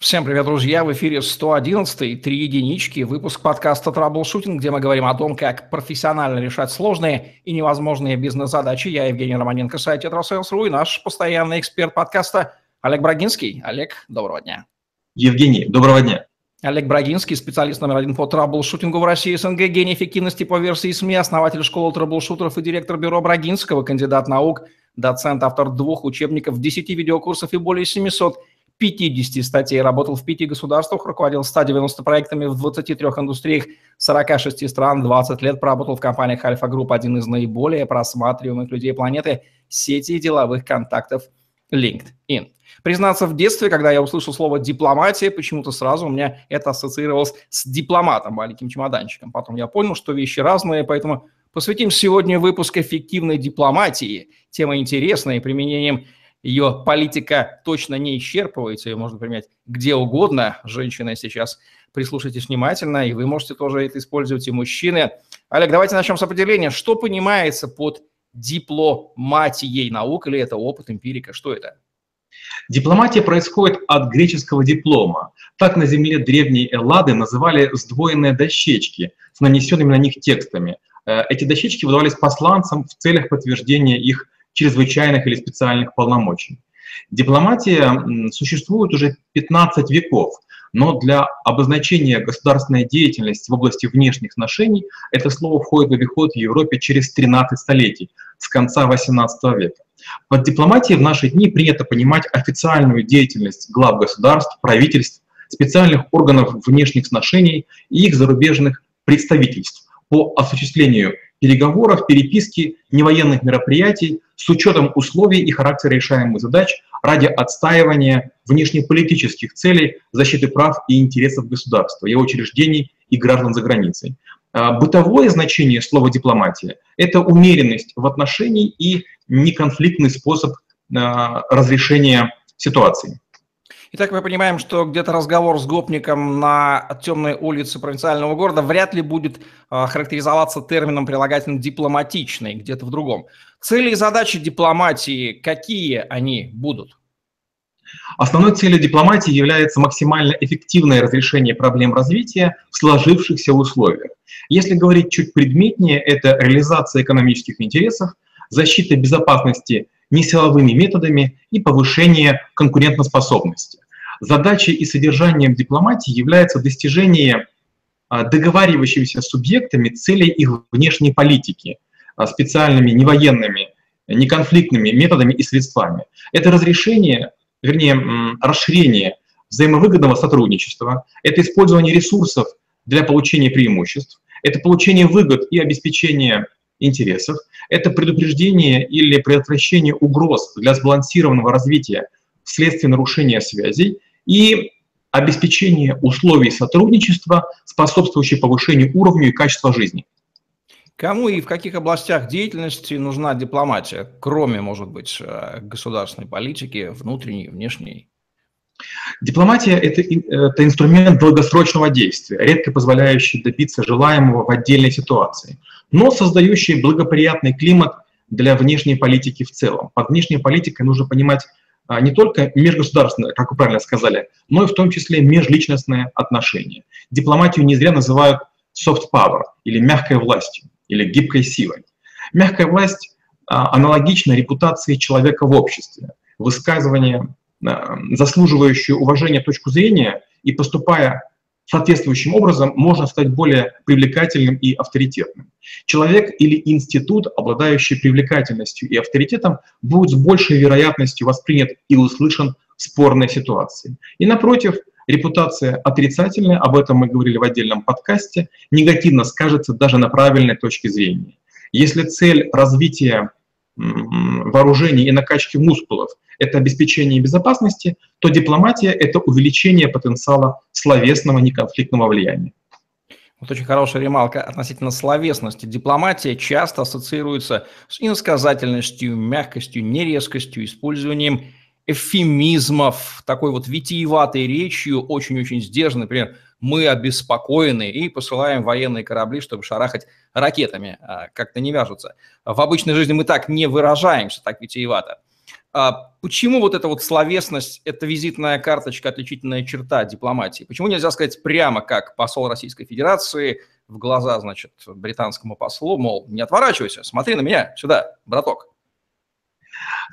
Всем привет, друзья! В эфире 111 три единички, выпуск подкаста «Траблшутинг», где мы говорим о том, как профессионально решать сложные и невозможные бизнес-задачи. Я Евгений Романенко, сайт «Тетрасейлс.ру» и наш постоянный эксперт подкаста Олег Брагинский. Олег, доброго дня. Евгений, доброго дня. Олег Брагинский, специалист номер один по траблшутингу в России СНГ, гений эффективности по версии СМИ, основатель школы траблшутеров и директор бюро Брагинского, кандидат наук, доцент, автор двух учебников, 10 видеокурсов и более 700 50 статей, работал в пяти государствах, руководил 190 проектами в 23 индустриях 46 стран, 20 лет проработал в компаниях Альфа Групп, один из наиболее просматриваемых людей планеты, сети деловых контактов LinkedIn. Признаться, в детстве, когда я услышал слово «дипломатия», почему-то сразу у меня это ассоциировалось с дипломатом, маленьким чемоданчиком. Потом я понял, что вещи разные, поэтому посвятим сегодня выпуск эффективной дипломатии. Тема интересная, применением ее политика точно не исчерпывается, ее можно применять где угодно. Женщины сейчас прислушайтесь внимательно, и вы можете тоже это использовать, и мужчины. Олег, давайте начнем с определения. Что понимается под дипломатией наук, или это опыт, эмпирика? Что это? Дипломатия происходит от греческого диплома. Так на земле древней Эллады называли сдвоенные дощечки с нанесенными на них текстами. Э, эти дощечки выдавались посланцам в целях подтверждения их чрезвычайных или специальных полномочий. Дипломатия существует уже 15 веков, но для обозначения государственной деятельности в области внешних отношений это слово входит в обиход в Европе через 13 столетий, с конца XVIII века. Под дипломатией в наши дни принято понимать официальную деятельность глав государств, правительств, специальных органов внешних отношений и их зарубежных представительств по осуществлению переговоров, переписки, невоенных мероприятий с учетом условий и характера решаемых задач ради отстаивания внешнеполитических целей защиты прав и интересов государства, его учреждений и граждан за границей. А, бытовое значение слова «дипломатия» — это умеренность в отношении и неконфликтный способ а, разрешения ситуации. Итак, мы понимаем, что где-то разговор с гопником на темной улице провинциального города вряд ли будет э, характеризоваться термином прилагательным «дипломатичный», где-то в другом. Цели и задачи дипломатии, какие они будут? Основной целью дипломатии является максимально эффективное разрешение проблем развития в сложившихся условиях. Если говорить чуть предметнее, это реализация экономических интересов, защита безопасности несиловыми методами и повышение конкурентоспособности. Задачей и содержанием дипломатии является достижение а, договаривающимися субъектами целей их внешней политики а, специальными невоенными, неконфликтными методами и средствами. Это разрешение, вернее, расширение взаимовыгодного сотрудничества, это использование ресурсов для получения преимуществ, это получение выгод и обеспечение интересов, это предупреждение или предотвращение угроз для сбалансированного развития вследствие нарушения связей и обеспечение условий сотрудничества, способствующих повышению уровня и качества жизни. Кому и в каких областях деятельности нужна дипломатия, кроме, может быть, э, государственной политики, внутренней, внешней? Дипломатия это, – это инструмент долгосрочного действия, редко позволяющий добиться желаемого в отдельной ситуации, но создающий благоприятный климат для внешней политики в целом. Под внешней политикой нужно понимать а, не только межгосударственные, как вы правильно сказали, но и в том числе межличностные отношения. Дипломатию не зря называют soft power или мягкой властью, или гибкой силой. Мягкая власть а, аналогична репутации человека в обществе. Высказывание Э, заслуживающую уважения точку зрения, и поступая соответствующим образом, можно стать более привлекательным и авторитетным. Человек или институт, обладающий привлекательностью и авторитетом, будет с большей вероятностью воспринят и услышан в спорной ситуации. И напротив, репутация отрицательная, об этом мы говорили в отдельном подкасте, негативно скажется даже на правильной точке зрения. Если цель развития вооружений и накачки мускулов – это обеспечение безопасности, то дипломатия – это увеличение потенциала словесного неконфликтного влияния. Вот очень хорошая ремалка относительно словесности. Дипломатия часто ассоциируется с иносказательностью, мягкостью, нерезкостью, использованием эвфемизмов, такой вот витиеватой речью, очень-очень сдержанной, например, мы обеспокоены и посылаем военные корабли, чтобы шарахать ракетами. А, как-то не вяжутся. В обычной жизни мы так не выражаемся, так витиевато. А почему вот эта вот словесность, это визитная карточка, отличительная черта дипломатии? Почему нельзя сказать прямо, как посол Российской Федерации в глаза, значит, британскому послу, мол, не отворачивайся, смотри на меня, сюда, браток?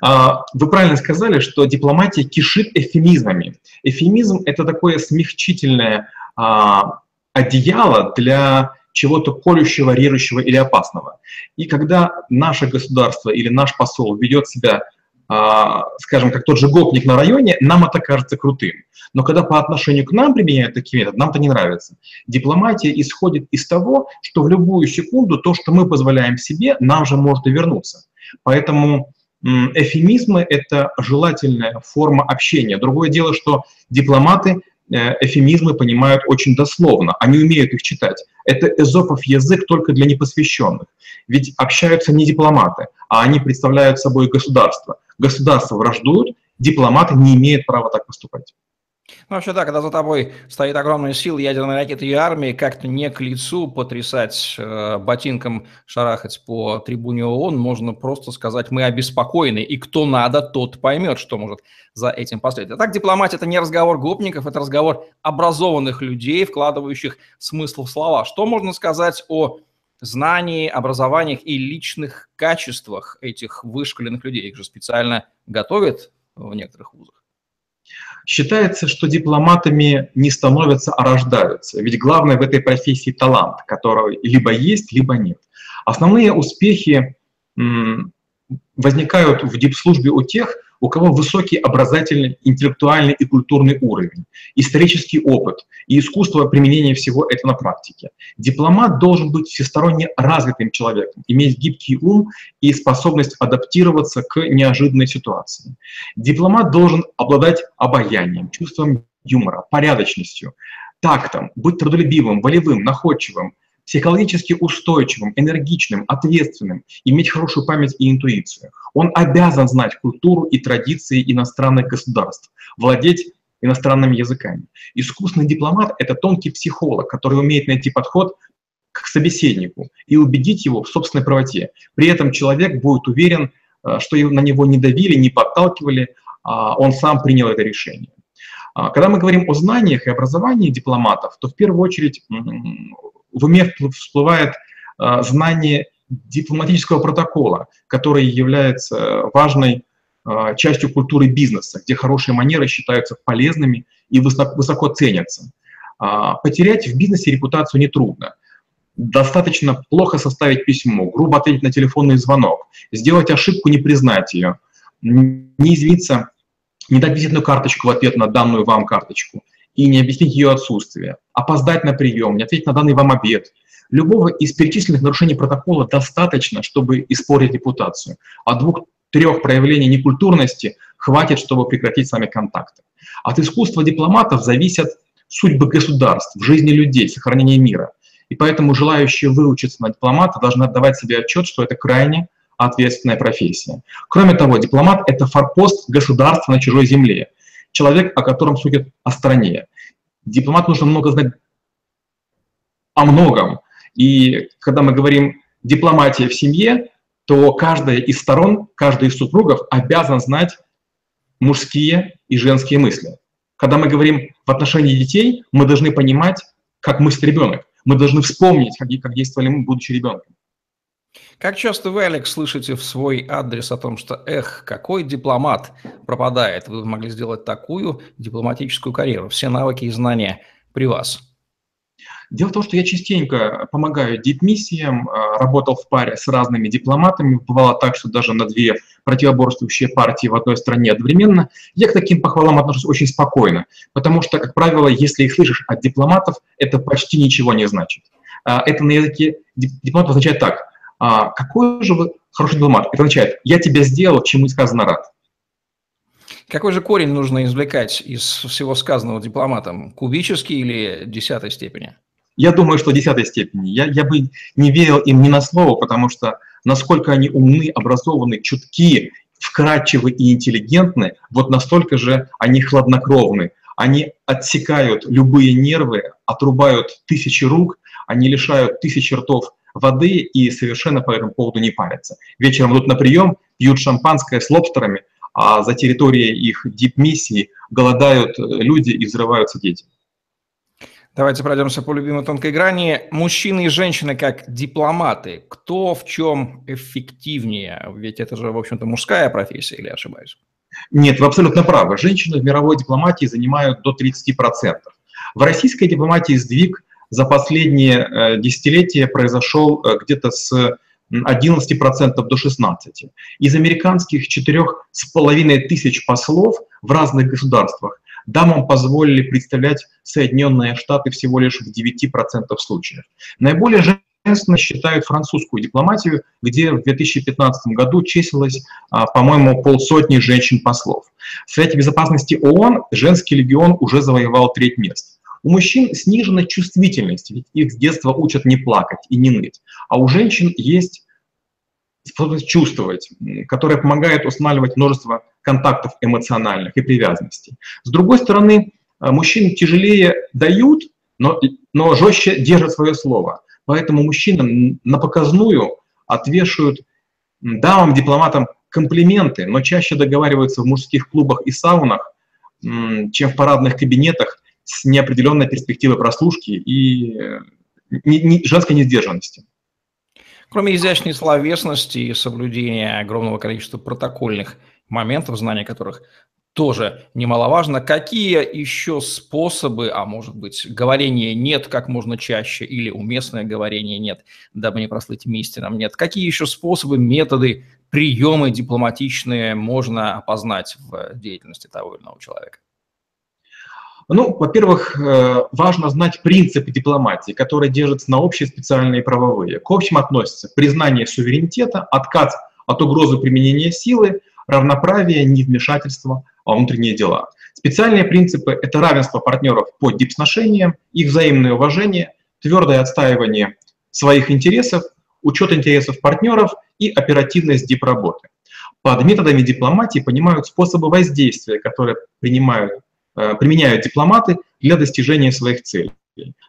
А, вы правильно сказали, что дипломатия кишит эфемизмами. Эфемизм – это такое смягчительное а, одеяло для чего-то колющего, режущего или опасного. И когда наше государство или наш посол ведет себя, скажем, как тот же гопник на районе, нам это кажется крутым. Но когда по отношению к нам применяют такие методы, нам это не нравится. Дипломатия исходит из того, что в любую секунду то, что мы позволяем себе, нам же может и вернуться. Поэтому эфемизмы — это желательная форма общения. Другое дело, что дипломаты эфемизмы понимают очень дословно, они умеют их читать. Это эзопов язык только для непосвященных. Ведь общаются не дипломаты, а они представляют собой государство. Государства враждуют, дипломаты не имеют права так поступать. Ну, вообще, да, когда за тобой стоит огромная сила ядерной ракеты и армии, как-то не к лицу потрясать э, ботинком, шарахать по трибуне ООН, можно просто сказать, мы обеспокоены, и кто надо, тот поймет, что может за этим последовать. А так дипломатия – это не разговор гопников, это разговор образованных людей, вкладывающих смысл в слова. Что можно сказать о знании, образованиях и личных качествах этих вышкаленных людей? Их же специально готовят в некоторых вузах. Считается, что дипломатами не становятся, а рождаются. Ведь главное в этой профессии талант, который либо есть, либо нет. Основные успехи возникают в дипслужбе у тех, у кого высокий образовательный, интеллектуальный и культурный уровень, исторический опыт и искусство применения всего этого на практике. Дипломат должен быть всесторонне развитым человеком, иметь гибкий ум и способность адаптироваться к неожиданной ситуации. Дипломат должен обладать обаянием, чувством юмора, порядочностью, тактом, быть трудолюбивым, волевым, находчивым, психологически устойчивым, энергичным, ответственным, иметь хорошую память и интуицию. Он обязан знать культуру и традиции иностранных государств, владеть иностранными языками. Искусный дипломат — это тонкий психолог, который умеет найти подход к собеседнику и убедить его в собственной правоте. При этом человек будет уверен, э, что на него не давили, не подталкивали, а он сам принял это решение. А когда мы говорим о знаниях и образовании дипломатов, то в первую очередь в уме всплывает а, знание дипломатического протокола, который является важной а, частью культуры бизнеса, где хорошие манеры считаются полезными и высоко, высоко ценятся. А, потерять в бизнесе репутацию нетрудно. Достаточно плохо составить письмо, грубо ответить на телефонный звонок, сделать ошибку, не признать ее, не извиниться, не дать визитную карточку в ответ на данную вам карточку – и не объяснить ее отсутствие, опоздать на прием, не ответить на данный вам обед. Любого из перечисленных нарушений протокола достаточно, чтобы испортить репутацию. А двух-трех проявлений некультурности хватит, чтобы прекратить с вами контакты. От искусства дипломатов зависят судьбы государств, жизни людей, сохранение мира. И поэтому желающие выучиться на дипломата должны отдавать себе отчет, что это крайне ответственная профессия. Кроме того, дипломат — это форпост государства на чужой земле человек, о котором судят о стране. Дипломат нужно много знать о многом. И когда мы говорим дипломатия в семье, то каждая из сторон, каждый из супругов обязан знать мужские и женские мысли. Когда мы говорим в отношении детей, мы должны понимать, как мыслит ребенок. Мы должны вспомнить, как, как действовали мы, будучи ребенком. Как часто вы, Алекс, слышите в свой адрес о том, что, эх, какой дипломат пропадает, вы могли сделать такую дипломатическую карьеру, все навыки и знания при вас? Дело в том, что я частенько помогаю дипмиссиям, а, работал в паре с разными дипломатами, бывало так, что даже на две противоборствующие партии в одной стране одновременно. Я к таким похвалам отношусь очень спокойно, потому что, как правило, если их слышишь от дипломатов, это почти ничего не значит. А, это на языке дипломатов означает так – а какой же вы хороший дипломат? Это означает, я тебя сделал, чему сказано рад. Какой же корень нужно извлекать из всего сказанного дипломатом? Кубический или десятой степени? Я думаю, что десятой степени. Я, я бы не верил им ни на слово, потому что насколько они умны, образованы, чутки, вкрадчивы и интеллигентны, вот настолько же они хладнокровны. Они отсекают любые нервы, отрубают тысячи рук, они лишают тысячи ртов воды и совершенно по этому поводу не парятся. Вечером идут на прием, пьют шампанское с лобстерами, а за территорией их дип-миссии голодают люди и взрываются дети. Давайте пройдемся по любимой тонкой грани. Мужчины и женщины как дипломаты. Кто в чем эффективнее? Ведь это же, в общем-то, мужская профессия, или ошибаюсь? Нет, вы абсолютно правы. Женщины в мировой дипломатии занимают до 30%. В российской дипломатии сдвиг за последние э, десятилетия произошел э, где-то с 11% до 16%. Из американских 4,5 тысяч послов в разных государствах дамам позволили представлять Соединенные Штаты всего лишь в 9% случаев. Наиболее женственно считают французскую дипломатию, где в 2015 году числилось, а, по-моему, полсотни женщин-послов. В Совете Безопасности ООН женский легион уже завоевал треть мест. У мужчин снижена чувствительность, ведь их с детства учат не плакать и не ныть. А у женщин есть способность чувствовать, которая помогает устанавливать множество контактов эмоциональных и привязанностей. С другой стороны, э, мужчины тяжелее дают, но, но жестче держат свое слово. Поэтому мужчинам на показную отвешивают дамам, дипломатам комплименты, но чаще договариваются в мужских клубах и саунах, чем в парадных кабинетах с неопределенной перспективой прослушки и э, не, женской несдержанности. Кроме изящной словесности и соблюдения огромного количества протокольных моментов, знания которых тоже немаловажно, какие еще способы, а может быть, говорения нет как можно чаще или уместное говорение нет, дабы не прослыть мистином нет, какие еще способы, методы, приемы дипломатичные можно опознать в деятельности того или иного человека? Ну, во-первых, э, важно знать принципы дипломатии, которые держатся на общие специальные правовые. К общим относятся признание суверенитета, отказ от угрозы применения силы, равноправие, невмешательство во внутренние дела. Специальные принципы – это равенство партнеров по дипсношениям, их взаимное уважение, твердое отстаивание своих интересов, учет интересов партнеров и оперативность дипработы. Под методами дипломатии понимают способы воздействия, которые принимают применяют дипломаты для достижения своих целей.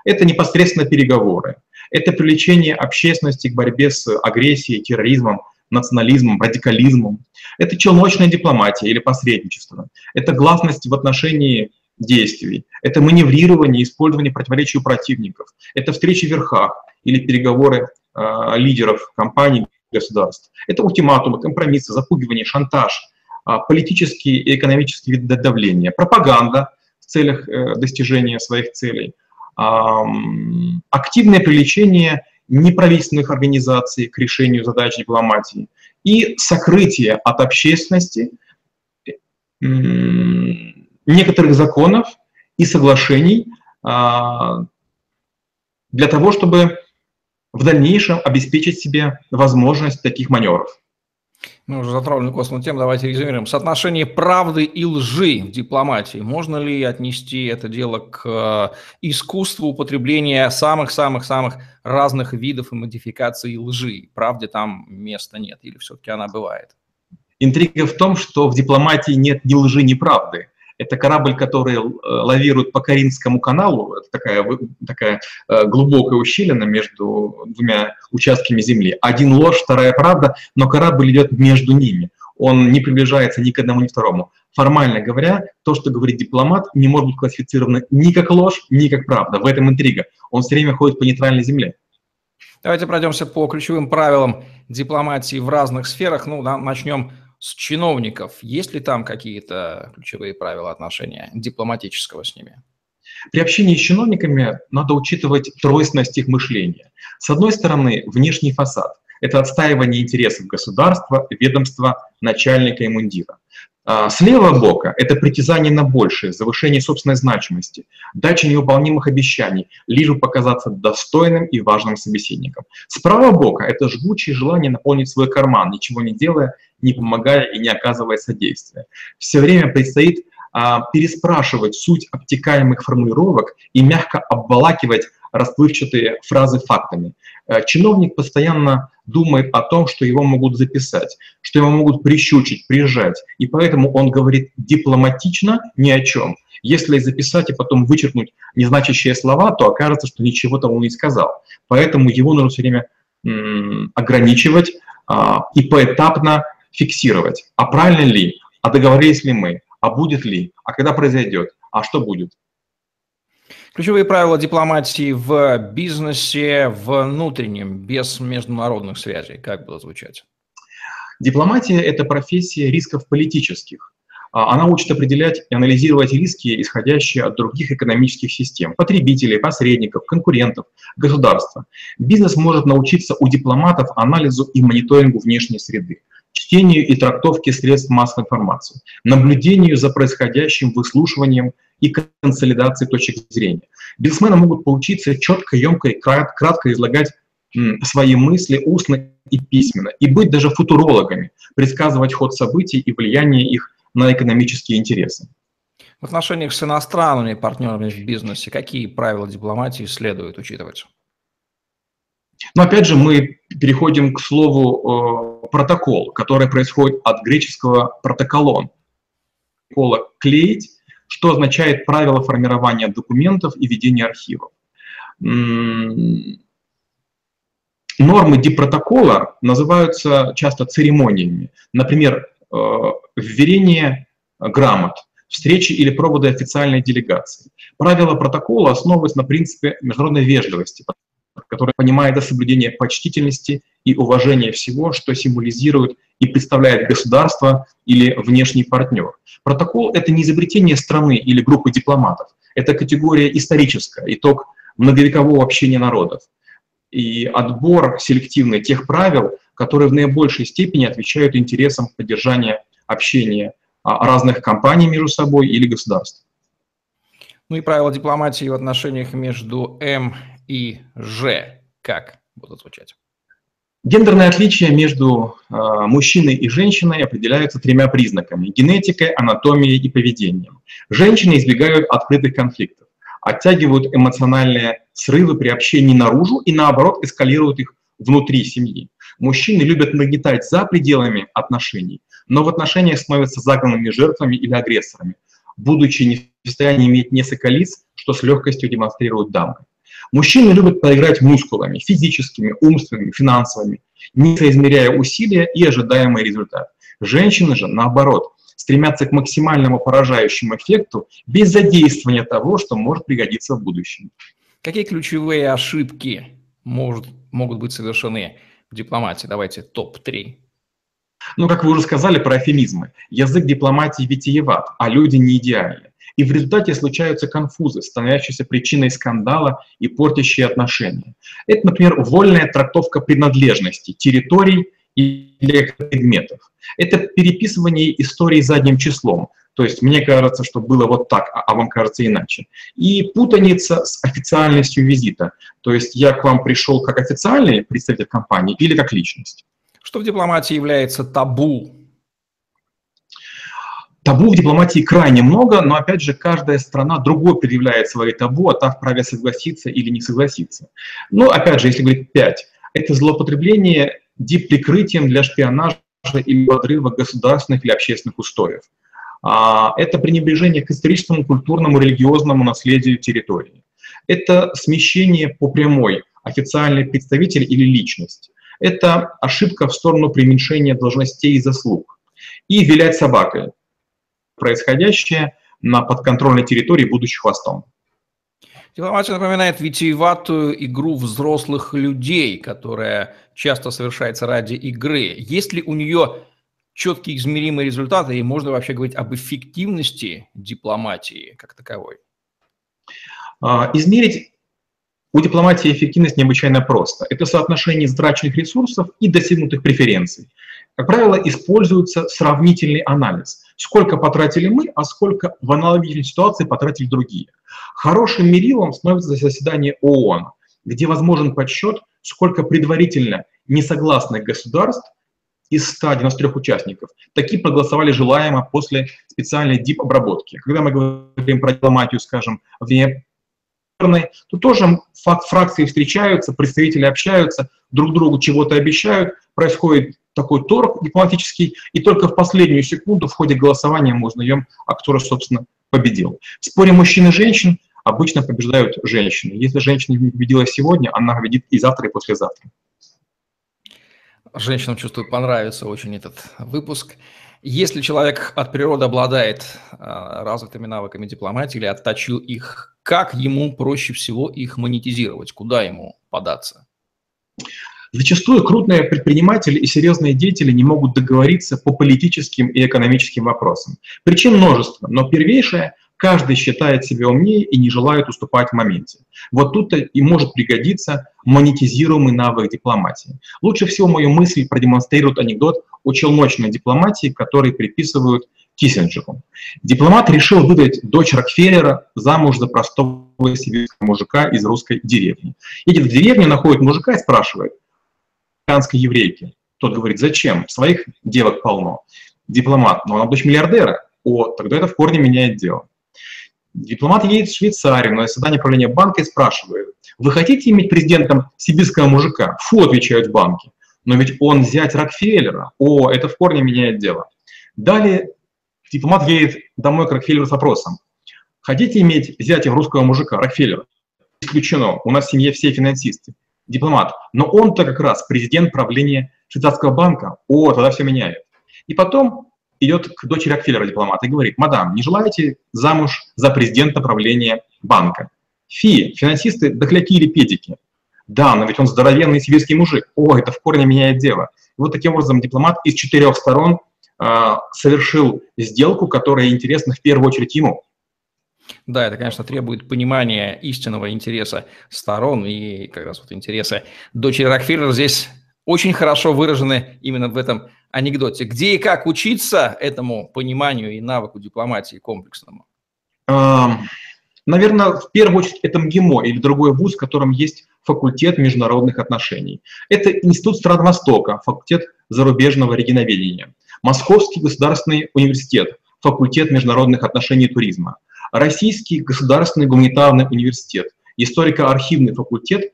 Это непосредственно переговоры, это привлечение общественности к борьбе с агрессией, терроризмом, национализмом, радикализмом. Это челночная дипломатия или посредничество. Это гласность в отношении действий. Это маневрирование, использование противоречий у противников. Это встречи в верхах или переговоры э, лидеров компаний, государств. Это ультиматумы, компромиссы, запугивание, шантаж – политические и экономические виды давления, пропаганда в целях э, достижения своих целей, активное привлечение неправительственных организаций к решению задач дипломатии. И сокрытие от общественности некоторых законов и соглашений а, для того, чтобы в дальнейшем обеспечить себе возможность таких маневров. Мы уже затронули косвенную тему, давайте резюмируем. Соотношение правды и лжи в дипломатии. Можно ли отнести это дело к э, искусству употребления самых-самых-самых разных видов и модификаций лжи? Правде там места нет или все-таки она бывает? Интрига в том, что в дипломатии нет ни лжи, ни правды. Это корабль, который э, лавирует по Каринскому каналу, это такая, такая э, глубокая ущелина между двумя участками земли. Один ложь, вторая правда, но корабль идет между ними. Он не приближается ни к одному, ни к второму. Формально говоря, то, что говорит дипломат, не может быть классифицировано ни как ложь, ни как правда. В этом интрига. Он все время ходит по нейтральной земле. Давайте пройдемся по ключевым правилам дипломатии в разных сферах. Ну, да, начнем с чиновников. Есть ли там какие-то ключевые правила отношения дипломатического с ними? При общении с чиновниками надо учитывать тройственность их мышления. С одной стороны, внешний фасад – это отстаивание интересов государства, ведомства, начальника и мундира. А, с левого бока – это притязание на большее, завышение собственной значимости, дача невыполнимых обещаний, лишь бы показаться достойным и важным собеседником. С правого бока – это жгучее желание наполнить свой карман, ничего не делая, не помогая и не оказывая содействия. Все время предстоит а, переспрашивать суть обтекаемых формулировок и мягко обволакивать расплывчатые фразы фактами. Э, чиновник постоянно думает о том, что его могут записать, что его могут прищучить, прижать, и поэтому он говорит дипломатично ни о чем. Если записать и потом вычеркнуть незначащие слова, то окажется, что ничего того не сказал. Поэтому его нужно все время ограничивать а, и поэтапно фиксировать. А правильно ли а договорились ли мы, а будет ли, а когда произойдет, а что будет. Ключевые правила дипломатии в бизнесе внутреннем, без международных связей, как было звучать? Дипломатия – это профессия рисков политических. А, она учит определять и анализировать риски, исходящие от других экономических систем, потребителей, посредников, конкурентов, государства. Бизнес может научиться у дипломатов анализу и мониторингу внешней среды, чтению и трактовке средств массовой информации, наблюдению за происходящим, выслушиванием и консолидацией точек зрения. Бизнесмены могут поучиться четко, емко и кратко излагать свои мысли устно и письменно, и быть даже футурологами, предсказывать ход событий и влияние их на экономические интересы. В отношениях с иностранными партнерами в бизнесе какие правила дипломатии следует учитывать? Но опять же мы переходим к слову э, протокол, который происходит от греческого протоколон. Протокола клеить, что означает правило формирования документов и ведения архивов. Нормы дипротокола называются часто церемониями. Например, э, вверение грамот, встречи или проводы официальной делегации. Правила протокола основываются на принципе международной вежливости, который понимает о соблюдении почтительности и уважения всего, что символизирует и представляет государство или внешний партнер. Протокол — это не изобретение страны или группы дипломатов, это категория историческая, итог многовекового общения народов и отбор селективный тех правил, которые в наибольшей степени отвечают интересам поддержания общения а, разных компаний между собой или государств. Ну и правила дипломатии в отношениях между М и Ж. Как будут звучать? Гендерные отличия между э, мужчиной и женщиной определяются тремя признаками – генетикой, анатомией и поведением. Женщины избегают открытых конфликтов оттягивают эмоциональные срывы при общении наружу и, наоборот, эскалируют их внутри семьи. Мужчины любят нагнетать за пределами отношений, но в отношениях становятся загнанными жертвами или агрессорами, будучи не в состоянии иметь несколько лиц, что с легкостью демонстрируют дамы. Мужчины любят поиграть мускулами, физическими, умственными, финансовыми, не соизмеряя усилия и ожидаемый результат. Женщины же, наоборот, стремятся к максимальному поражающему эффекту без задействования того, что может пригодиться в будущем. Какие ключевые ошибки может, могут быть совершены в дипломатии? Давайте топ-3. Ну, как вы уже сказали про эфемизмы. Язык дипломатии витиеват, а люди не идеальны. И в результате случаются конфузы, становящиеся причиной скандала и портящие отношения. Это, например, вольная трактовка принадлежности территорий или предметов. Это переписывание истории задним числом. То есть мне кажется, что было вот так, а, а вам кажется иначе. И путаница с официальностью визита. То есть я к вам пришел как официальный представитель компании или как личность. Что в дипломатии является табу? Табу в дипломатии крайне много, но опять же каждая страна другой предъявляет свои табу, а та вправе согласиться или не согласиться. Но опять же, если говорить пять, это злоупотребление дип-прикрытием для шпионажа или подрыва государственных или общественных устоев. А, это пренебрежение к историческому, культурному, религиозному наследию территории. Это смещение по прямой, официальный представитель или личность. Это ошибка в сторону преуменьшения должностей и заслуг. И вилять собакой происходящее на подконтрольной территории, будучи хвостом. Дипломатия напоминает витиеватую игру взрослых людей, которая часто совершается ради игры. Есть ли у нее четкие измеримые результаты, и можно вообще говорить об эффективности дипломатии как таковой? А, измерить у дипломатии эффективность необычайно просто. Это соотношение затраченных ресурсов и достигнутых преференций. Как правило, используется сравнительный анализ. Сколько потратили мы, а сколько в аналогичной ситуации потратили другие. Хорошим мерилом становится заседание ООН, где возможен подсчет, сколько предварительно несогласных государств из 193 участников такие проголосовали желаемо после специальной дип-обработки. Когда мы говорим про дипломатию, скажем, вне то тоже факт фракции встречаются, представители общаются, друг другу чего-то обещают, происходит такой торг дипломатический, и только в последнюю секунду в ходе голосования мы узнаем, а кто же, собственно, победил. В споре мужчин и женщин обычно побеждают женщины. Если женщина не победила сегодня, она победит и завтра, и послезавтра. Женщинам, чувствую, понравится очень этот выпуск. Если человек от природы обладает а, развитыми навыками дипломатии или отточил их, как ему проще всего их монетизировать? Куда ему податься? Зачастую крупные предприниматели и серьезные деятели не могут договориться по политическим и экономическим вопросам. Причин множество, но первейшее – каждый считает себя умнее и не желает уступать в моменте. Вот тут и может пригодиться монетизируемый навык дипломатии. Лучше всего мою мысль продемонстрирует анекдот о челночной дипломатии, который приписывают Киссинджеру. Дипломат решил выдать дочь Рокфеллера замуж за простого сибирского мужика из русской деревни. Едет в деревню, находит мужика и спрашивает, американской еврейки. Тот говорит, зачем? Своих девок полно. Дипломат, но она дочь миллиардера. О, тогда это в корне меняет дело. Дипломат едет в Швейцарию на заседание правления банка и спрашивает, вы хотите иметь президентом сибирского мужика? Фу, отвечают в банке. Но ведь он зять Рокфеллера. О, это в корне меняет дело. Далее дипломат едет домой к Рокфеллеру с вопросом. Хотите иметь зятем русского мужика, Рокфеллера? Исключено. У нас в семье все финансисты. Дипломат. Но он-то как раз президент правления швейцарского банка. О, тогда все меняет. И потом идет к дочери Рокфеллера дипломат и говорит, мадам, не желаете замуж за президента правления банка? Фи, финансисты дохляки или педики. Да, но ведь он здоровенный сибирский мужик. О, это в корне меняет дело. И вот таким образом дипломат из четырех сторон э, совершил сделку, которая интересна в первую очередь ему. Да, это, конечно, требует понимания истинного интереса сторон и как раз вот интереса дочери Рокфеллера здесь очень хорошо выражены именно в этом анекдоте. Где и как учиться этому пониманию и навыку дипломатии комплексному? Наверное, в первую очередь это МГИМО или другой вуз, в котором есть факультет международных отношений. Это Институт стран Востока, факультет зарубежного регионоведения. Московский государственный университет, факультет международных отношений и туризма. Российский государственный гуманитарный университет, историко-архивный факультет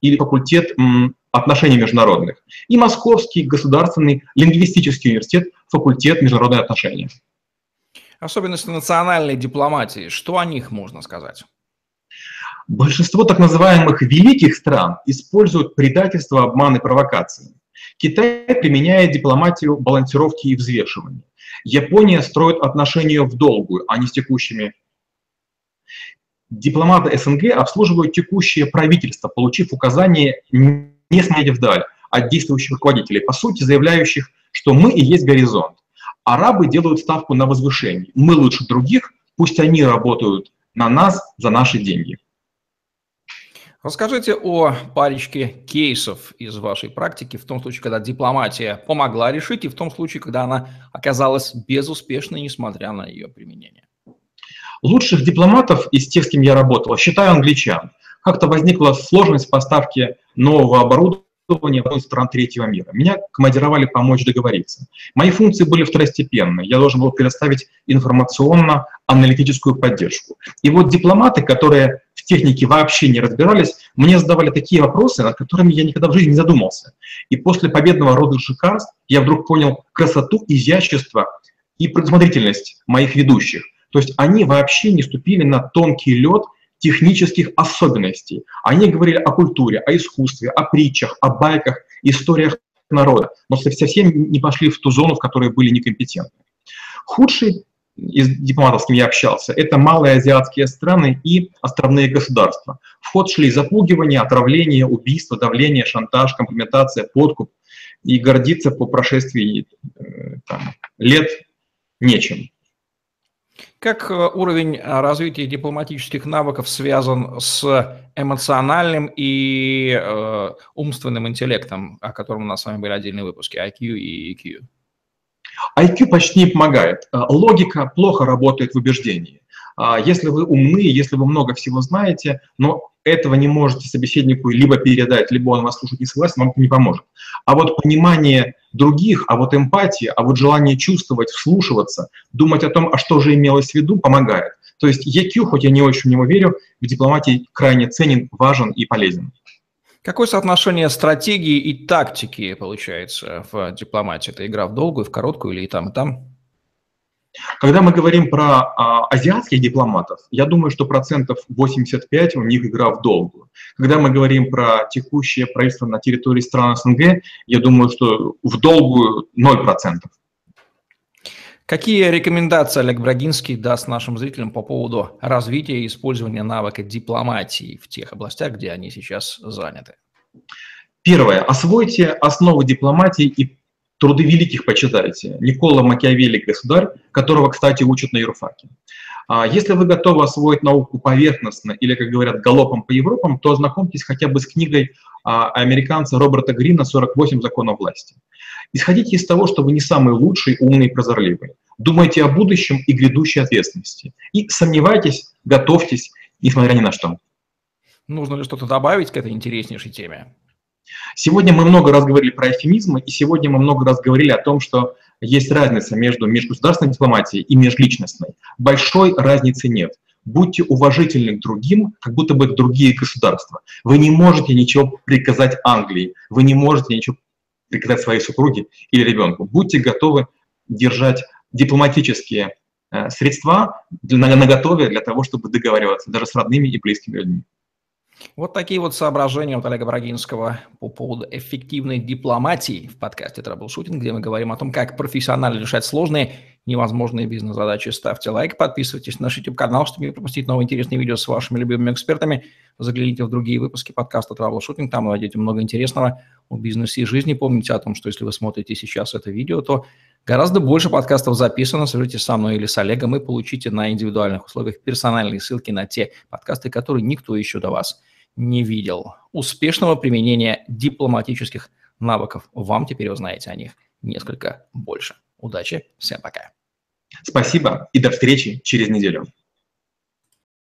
или факультет отношений международных, и Московский государственный лингвистический университет, факультет международных отношений. Особенности национальной дипломатии, что о них можно сказать? Большинство так называемых великих стран используют предательство, обман и провокации. Китай применяет дипломатию балансировки и взвешивания. Япония строит отношения в долгую, а не с текущими. Дипломаты СНГ обслуживают текущее правительство, получив указание не смотрите вдаль от действующих руководителей, по сути заявляющих, что мы и есть горизонт. Арабы делают ставку на возвышение. Мы лучше других, пусть они работают на нас за наши деньги. Расскажите о парочке кейсов из вашей практики, в том случае, когда дипломатия помогла решить, и в том случае, когда она оказалась безуспешной, несмотря на ее применение. Лучших дипломатов из тех, с кем я работал, считаю англичан – как-то возникла сложность поставки нового оборудования в стран третьего мира. Меня командировали помочь договориться. Мои функции были второстепенные. Я должен был предоставить информационно-аналитическую поддержку. И вот дипломаты, которые в технике вообще не разбирались, мне задавали такие вопросы, над которыми я никогда в жизни не задумался. И после победного рода лекарств я вдруг понял красоту, изящество и предусмотрительность моих ведущих. То есть они вообще не ступили на тонкий лед технических особенностей. Они говорили о культуре, о искусстве, о притчах, о байках, историях народа, но совсем не пошли в ту зону, в которой были некомпетентны. Худший из дипломатов, с кем я общался, это малые азиатские страны и островные государства. В ход шли запугивание, отравление, убийство, давление, шантаж, комплементация, подкуп. И гордиться по прошествии э, там, лет нечем. Как э, уровень э, развития дипломатических навыков связан с эмоциональным и э, умственным интеллектом, о котором у нас с вами были отдельные выпуски, IQ и EQ? IQ почти не помогает. Э, логика плохо работает в убеждении. А если вы умны, если вы много всего знаете, но этого не можете собеседнику либо передать, либо он вас слушать не согласен, вам это не поможет. А вот понимание других, а вот эмпатия, а вот желание чувствовать, вслушиваться, думать о том, а что же имелось в виду, помогает. То есть EQ, хоть я не очень в него верю, в дипломатии крайне ценен, важен и полезен. Какое соотношение стратегии и тактики получается в дипломатии? Это игра в долгую, в короткую или и там, и там? Когда мы говорим про а, азиатских дипломатов, я думаю, что процентов 85 у них игра в долгую. Когда мы говорим про текущее правительство на территории стран СНГ, я думаю, что в долгую 0%. Какие рекомендации Олег Брагинский даст нашим зрителям по поводу развития и использования навыка дипломатии в тех областях, где они сейчас заняты? Первое. Освойте основы дипломатии и труды великих почитайте. Никола Макиавелли «Государь», которого, кстати, учат на юрфаке. А если вы готовы освоить науку поверхностно или, как говорят, галопом по Европам, то ознакомьтесь хотя бы с книгой а, американца Роберта Грина «48 законов власти». Исходите из того, что вы не самый лучший, умный и прозорливый. Думайте о будущем и грядущей ответственности. И сомневайтесь, готовьтесь, несмотря ни на что. Нужно ли что-то добавить к этой интереснейшей теме? Сегодня мы много раз говорили про эфемизмы, и сегодня мы много раз говорили о том, что есть разница между межгосударственной дипломатией и межличностной. Большой разницы нет. Будьте уважительны к другим, как будто бы другие государства. Вы не можете ничего приказать Англии, вы не можете ничего приказать своей супруге или ребенку. Будьте готовы держать дипломатические э, средства на, на готове для того, чтобы договариваться даже с родными и близкими людьми. Вот такие вот соображения от Олега Брагинского по поводу эффективной дипломатии в подкасте «Траблшутинг», где мы говорим о том, как профессионально решать сложные, невозможные бизнес-задачи. Ставьте лайк, подписывайтесь на наш YouTube-канал, чтобы не пропустить новые интересные видео с вашими любимыми экспертами. Загляните в другие выпуски подкаста «Траблшутинг», там найдете много интересного о бизнесе и жизни. Помните о том, что если вы смотрите сейчас это видео, то гораздо больше подкастов записано. Свяжитесь со мной или с Олегом и получите на индивидуальных условиях персональные ссылки на те подкасты, которые никто еще до вас не видел. Успешного применения дипломатических навыков. Вам теперь узнаете о них несколько больше. Удачи, всем пока. Спасибо и до встречи через неделю.